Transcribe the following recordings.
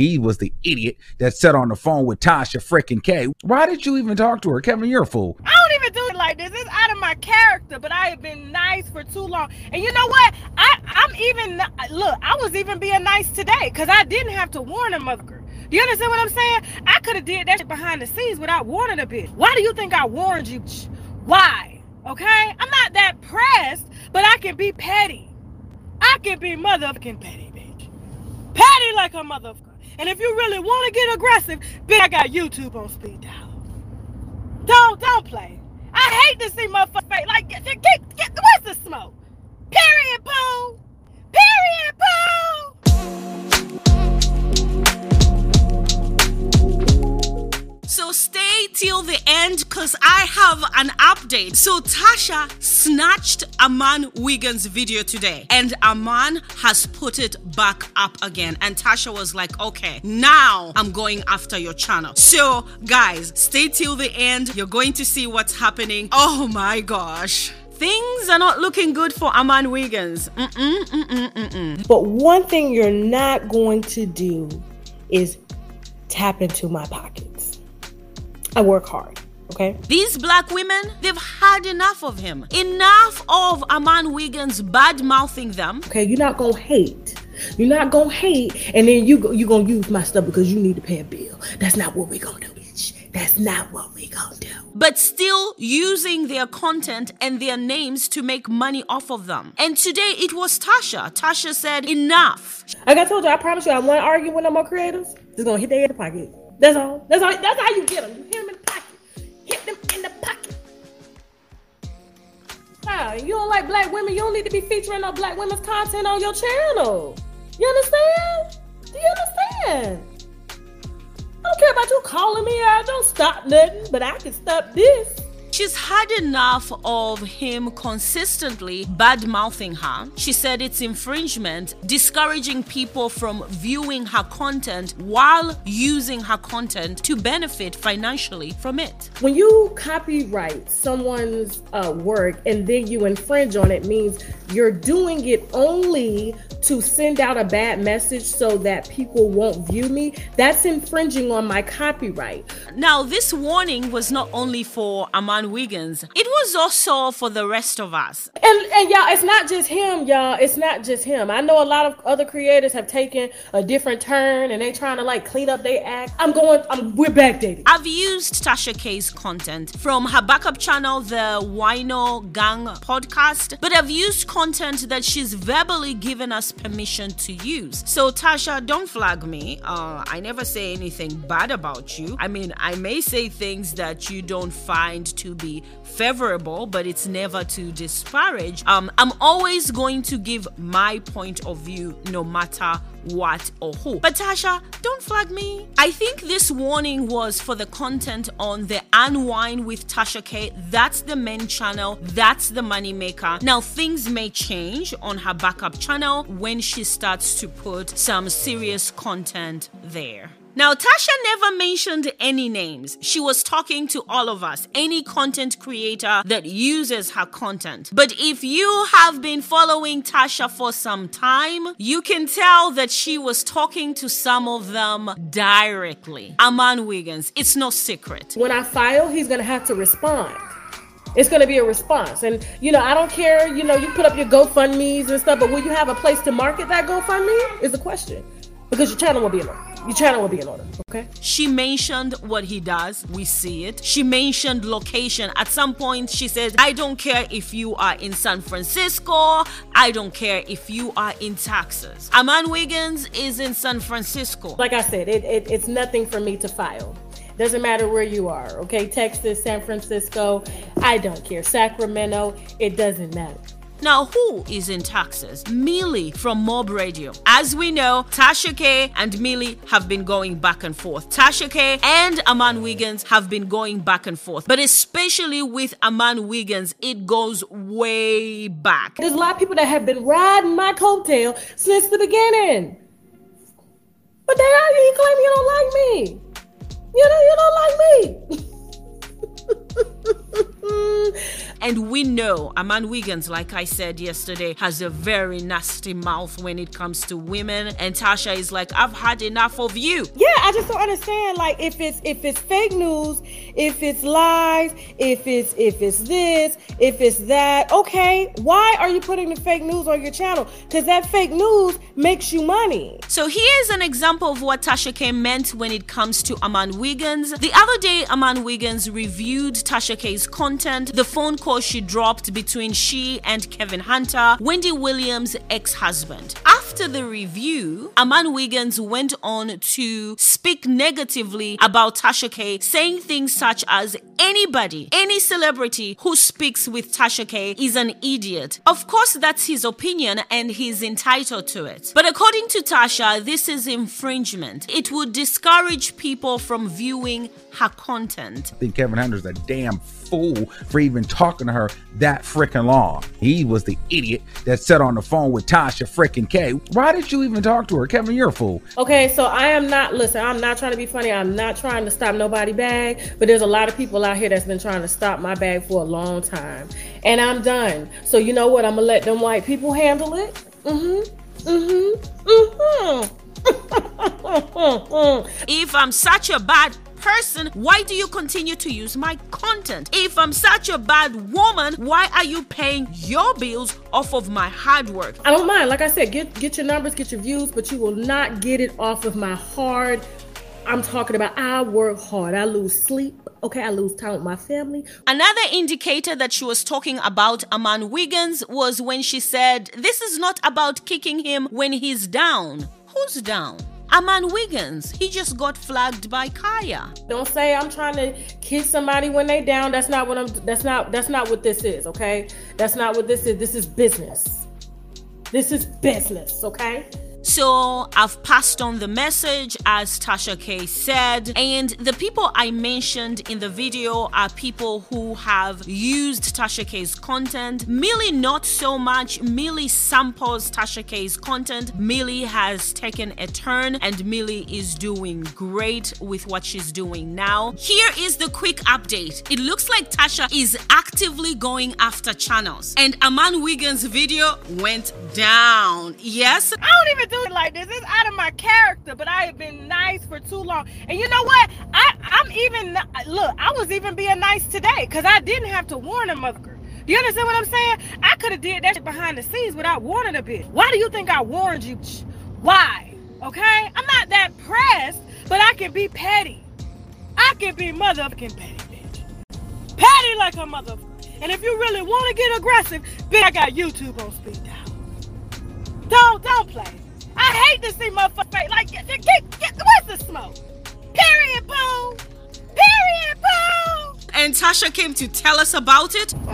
He was the idiot that sat on the phone with Tasha freaking K. Why did you even talk to her? Kevin, you're a fool. I don't even do it like this. It's out of my character, but I have been nice for too long. And you know what? I, I'm even, look, I was even being nice today because I didn't have to warn a motherfucker. Do you understand what I'm saying? I could have did that shit behind the scenes without warning a bitch. Why do you think I warned you? Why? Okay? I'm not that pressed, but I can be petty. I can be motherfucking petty, bitch. Petty like a motherfucker. And if you really want to get aggressive, bitch, I got YouTube on speed dial. Don't don't play. I hate to see motherfuckers like get, get, get, where's the smoke? Because I have an update. So Tasha snatched Aman Wiggins' video today and Aman has put it back up again. And Tasha was like, okay, now I'm going after your channel. So guys, stay till the end. You're going to see what's happening. Oh my gosh things are not looking good for Aman Wiggins. Mm-mm, mm-mm, mm-mm. But one thing you're not going to do is tap into my pockets. I work hard. Okay. These black women, they've had enough of him. Enough of Aman Wiggins bad mouthing them. Okay, you're not gonna hate. You're not gonna hate, and then you go, you're gonna use my stuff because you need to pay a bill. That's not what we're gonna do, bitch. That's not what we're gonna do. But still using their content and their names to make money off of them. And today it was Tasha. Tasha said, enough. Like I told you, I promise you, I won't argue with no more creators. Just gonna hit their in the pocket. That's all. That's all. That's how you get them. You hit them You don't like black women? You don't need to be featuring no black women's content on your channel. You understand? Do you understand? I don't care about you calling me out. Don't stop nothing, but I can stop this. She's had enough of him consistently bad mouthing her. She said it's infringement, discouraging people from viewing her content while using her content to benefit financially from it. When you copyright someone's uh, work and then you infringe on it, means you're doing it only to send out a bad message so that people won't view me. That's infringing on my copyright. Now, this warning was not only for Aman Wiggins, it was also for the rest of us. And and y'all, it's not just him, y'all. It's not just him. I know a lot of other creators have taken a different turn and they're trying to like clean up their act. I'm going. I'm we're backdating. I've used Tasha K's content from her backup channel, the Wino Gang podcast, but I've used content that she's verbally given us permission to use. So Tasha, don't flag me. Uh, I never say anything bad about you. I mean, I may say things that you don't find to be favorable, but it's never to disparage. Um, I'm always going to give my point of view, no matter what or who. But Tasha, don't flag me. I think this warning was for the content on the Unwine with Tasha K. That's the main channel, that's the money maker. Now, things may change on her backup channel when she starts to put some serious content there. Now, Tasha never mentioned any names. She was talking to all of us, any content creator that uses her content. But if you have been following Tasha for some time, you can tell that she was talking to some of them directly. Aman Wiggins, it's no secret. When I file, he's going to have to respond. It's going to be a response. And, you know, I don't care, you know, you put up your GoFundMe's and stuff, but will you have a place to market that GoFundMe? Is the question. Because your channel will be in order. Your channel will be in order, okay? She mentioned what he does. We see it. She mentioned location. At some point, she says, I don't care if you are in San Francisco. I don't care if you are in Texas. Aman Wiggins is in San Francisco. Like I said, it, it, it's nothing for me to file. Doesn't matter where you are, okay? Texas, San Francisco, I don't care. Sacramento, it doesn't matter. Now, who is in Texas? Millie from Mob Radio. As we know, Tasha K and Millie have been going back and forth. Tasha K and Aman Wiggins have been going back and forth. But especially with Aman Wiggins, it goes way back. There's a lot of people that have been riding my coattail since the beginning. But they are you claim you don't like me. You know, you don't like me. And we know Aman Wiggins, like I said yesterday, has a very nasty mouth when it comes to women. And Tasha is like, I've had enough of you. Yeah, I just don't understand. Like if it's if it's fake news, if it's lies, if it's if it's this, if it's that, okay, why are you putting the fake news on your channel? Because that fake news makes you money. So here's an example of what Tasha K meant when it comes to Aman Wiggins. The other day, Aman Wiggins reviewed Tasha K's content, the phone call she dropped between she and Kevin Hunter, Wendy Williams' ex husband. After the review, Aman Wiggins went on to speak negatively about Tasha K, saying things such as anybody, any celebrity who speaks with Tasha K is an idiot. Of course, that's his opinion and he's entitled to it. But according to Tasha, this is infringement. It would discourage people from viewing her content. I think Kevin Hunter's a damn fool for even talking to her that freaking long. He was the idiot that sat on the phone with Tasha freaking K. Why did you even talk to her? Kevin, you're a fool. Okay, so I am not, listen, I'm not trying to be funny. I'm not trying to stop nobody bag, but there's a lot of people out here that's been trying to stop my bag for a long time. And I'm done. So you know what? I'm going to let them white people handle it. Mm-hmm. Mm-hmm. Mm-hmm. if I'm such a bad person, why do you continue to use my content? If I'm such a bad woman, why are you paying your bills off of my hard work? I don't mind. Like I said, get get your numbers, get your views, but you will not get it off of my hard I'm talking about I work hard. I lose sleep. Okay, I lose time with my family. Another indicator that she was talking about Aman Wiggins was when she said, This is not about kicking him when he's down. Who's down? Aman Wiggins, he just got flagged by Kaya. Don't say I'm trying to kiss somebody when they down. That's not what I'm that's not that's not what this is, okay? That's not what this is. This is business. This is business, okay? So I've passed on the message as Tasha K said, and the people I mentioned in the video are people who have used Tasha K's content. Millie, not so much. Millie samples Tasha K's content. Millie has taken a turn, and Millie is doing great with what she's doing now. Here is the quick update. It looks like Tasha is actively going after channels, and Aman Wiggins' video went down. Yes, I don't even do it like this. It's out of my character, but I have been nice for too long. And you know what? I, I'm even look. I was even being nice today because I didn't have to warn a mother. Do you understand what I'm saying? I could have did that shit behind the scenes without warning a bitch. Why do you think I warned you? Why? Okay? I'm not that pressed, but I can be petty. I can be motherfucking petty, bitch. Petty like a motherfucker. And if you really want to get aggressive, bitch, I got YouTube on speed dial. Don't don't play. I hate to see motherfuckers face. Like, get, get, get, where's the smoke? Period, boo. Period, boo. And Tasha came to tell us about it.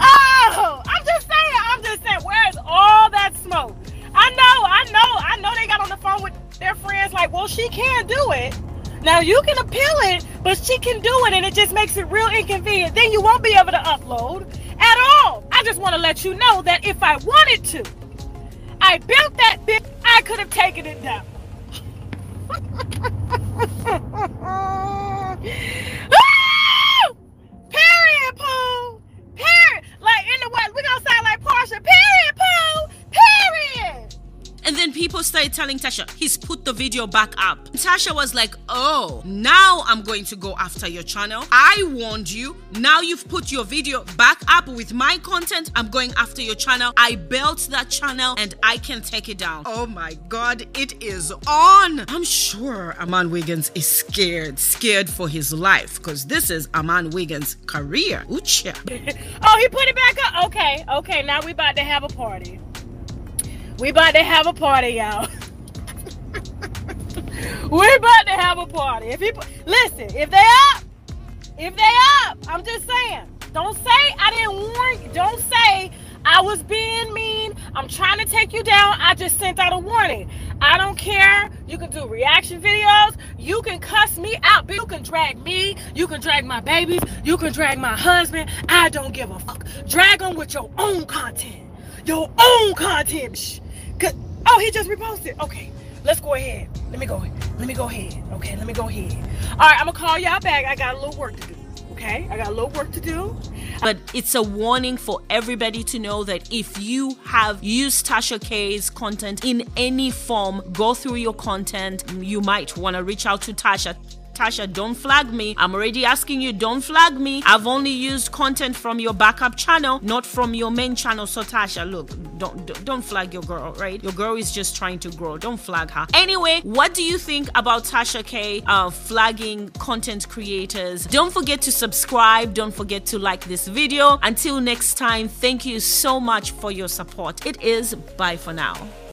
oh, I'm just saying. I'm just saying. Where's all that smoke? I know. I know. I know they got on the phone with their friends. Like, well, she can't do it. Now you can appeal it, but she can do it, and it just makes it real inconvenient. Then you won't be able to upload at all. I just want to let you know that if I wanted to, I built that bitch, I could have taken it down. Started telling Tasha, he's put the video back up. Tasha was like, oh, now I'm going to go after your channel. I warned you. Now you've put your video back up with my content. I'm going after your channel. I built that channel and I can take it down. Oh my God, it is on. I'm sure Aman Wiggins is scared, scared for his life because this is Aman Wiggins' career. Ucha. oh, he put it back up. Okay, okay, now we about to have a party. We about to have a party, y'all. we about to have a party. If people listen, if they up, if they up, I'm just saying. Don't say I didn't warn you. Don't say I was being mean. I'm trying to take you down. I just sent out a warning. I don't care. You can do reaction videos. You can cuss me out. You can drag me. You can drag my babies. You can drag my husband. I don't give a fuck. Drag them with your own content. Your own content. Oh, he just reposted. Okay, let's go ahead. Let me go. Ahead. Let me go ahead. Okay, let me go ahead. All right, I'm gonna call y'all back. I got a little work to do. Okay, I got a little work to do. But it's a warning for everybody to know that if you have used Tasha K's content in any form, go through your content. You might want to reach out to Tasha. Tasha, don't flag me. I'm already asking you, don't flag me. I've only used content from your backup channel, not from your main channel. So Tasha, look, don't don't flag your girl, right? Your girl is just trying to grow. Don't flag her. Anyway, what do you think about Tasha K uh, flagging content creators? Don't forget to subscribe. Don't forget to like this video. Until next time, thank you so much for your support. It is bye for now.